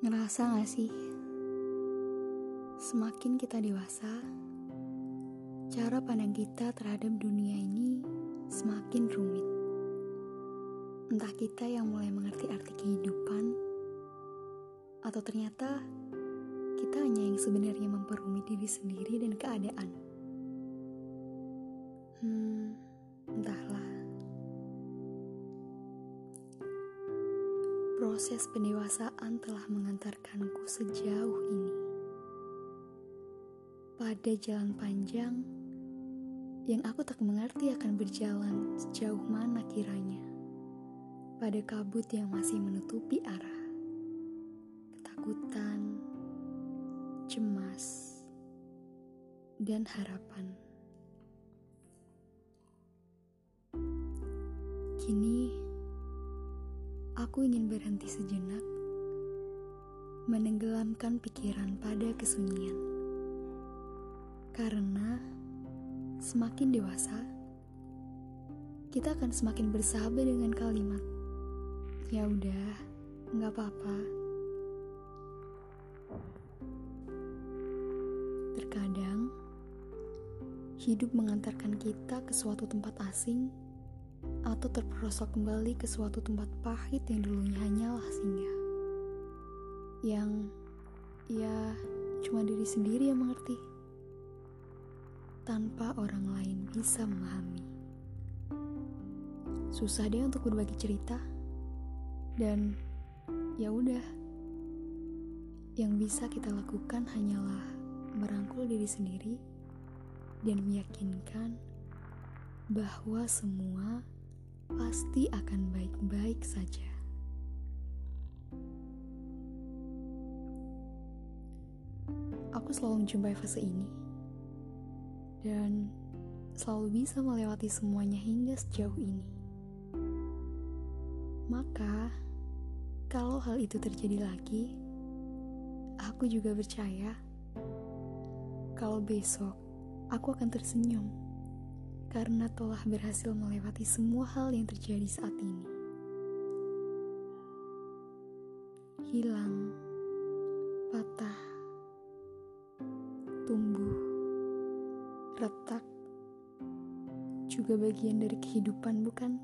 Ngerasa gak sih? Semakin kita dewasa, cara pandang kita terhadap dunia ini semakin rumit. Entah kita yang mulai mengerti arti kehidupan, atau ternyata kita hanya yang sebenarnya memperumit diri sendiri dan keadaan. Proses pendewasaan telah mengantarkanku sejauh ini. Pada jalan panjang yang aku tak mengerti akan berjalan sejauh mana kiranya. Pada kabut yang masih menutupi arah. Ketakutan, cemas, dan harapan. Kini, Aku ingin berhenti sejenak, menenggelamkan pikiran pada kesunyian. Karena semakin dewasa, kita akan semakin bersahabat dengan kalimat, "Ya udah, nggak apa-apa." Terkadang hidup mengantarkan kita ke suatu tempat asing atau terperosok kembali ke suatu tempat pahit yang dulunya hanyalah singgah. Yang ya cuma diri sendiri yang mengerti. Tanpa orang lain bisa memahami. Susah deh untuk berbagi cerita. Dan ya udah. Yang bisa kita lakukan hanyalah merangkul diri sendiri dan meyakinkan bahwa semua pasti akan baik-baik saja. Aku selalu menjumpai fase ini dan selalu bisa melewati semuanya hingga sejauh ini. Maka, kalau hal itu terjadi lagi, aku juga percaya kalau besok aku akan tersenyum karena telah berhasil melewati semua hal yang terjadi saat ini. Hilang, patah, tumbuh, retak, juga bagian dari kehidupan, bukan?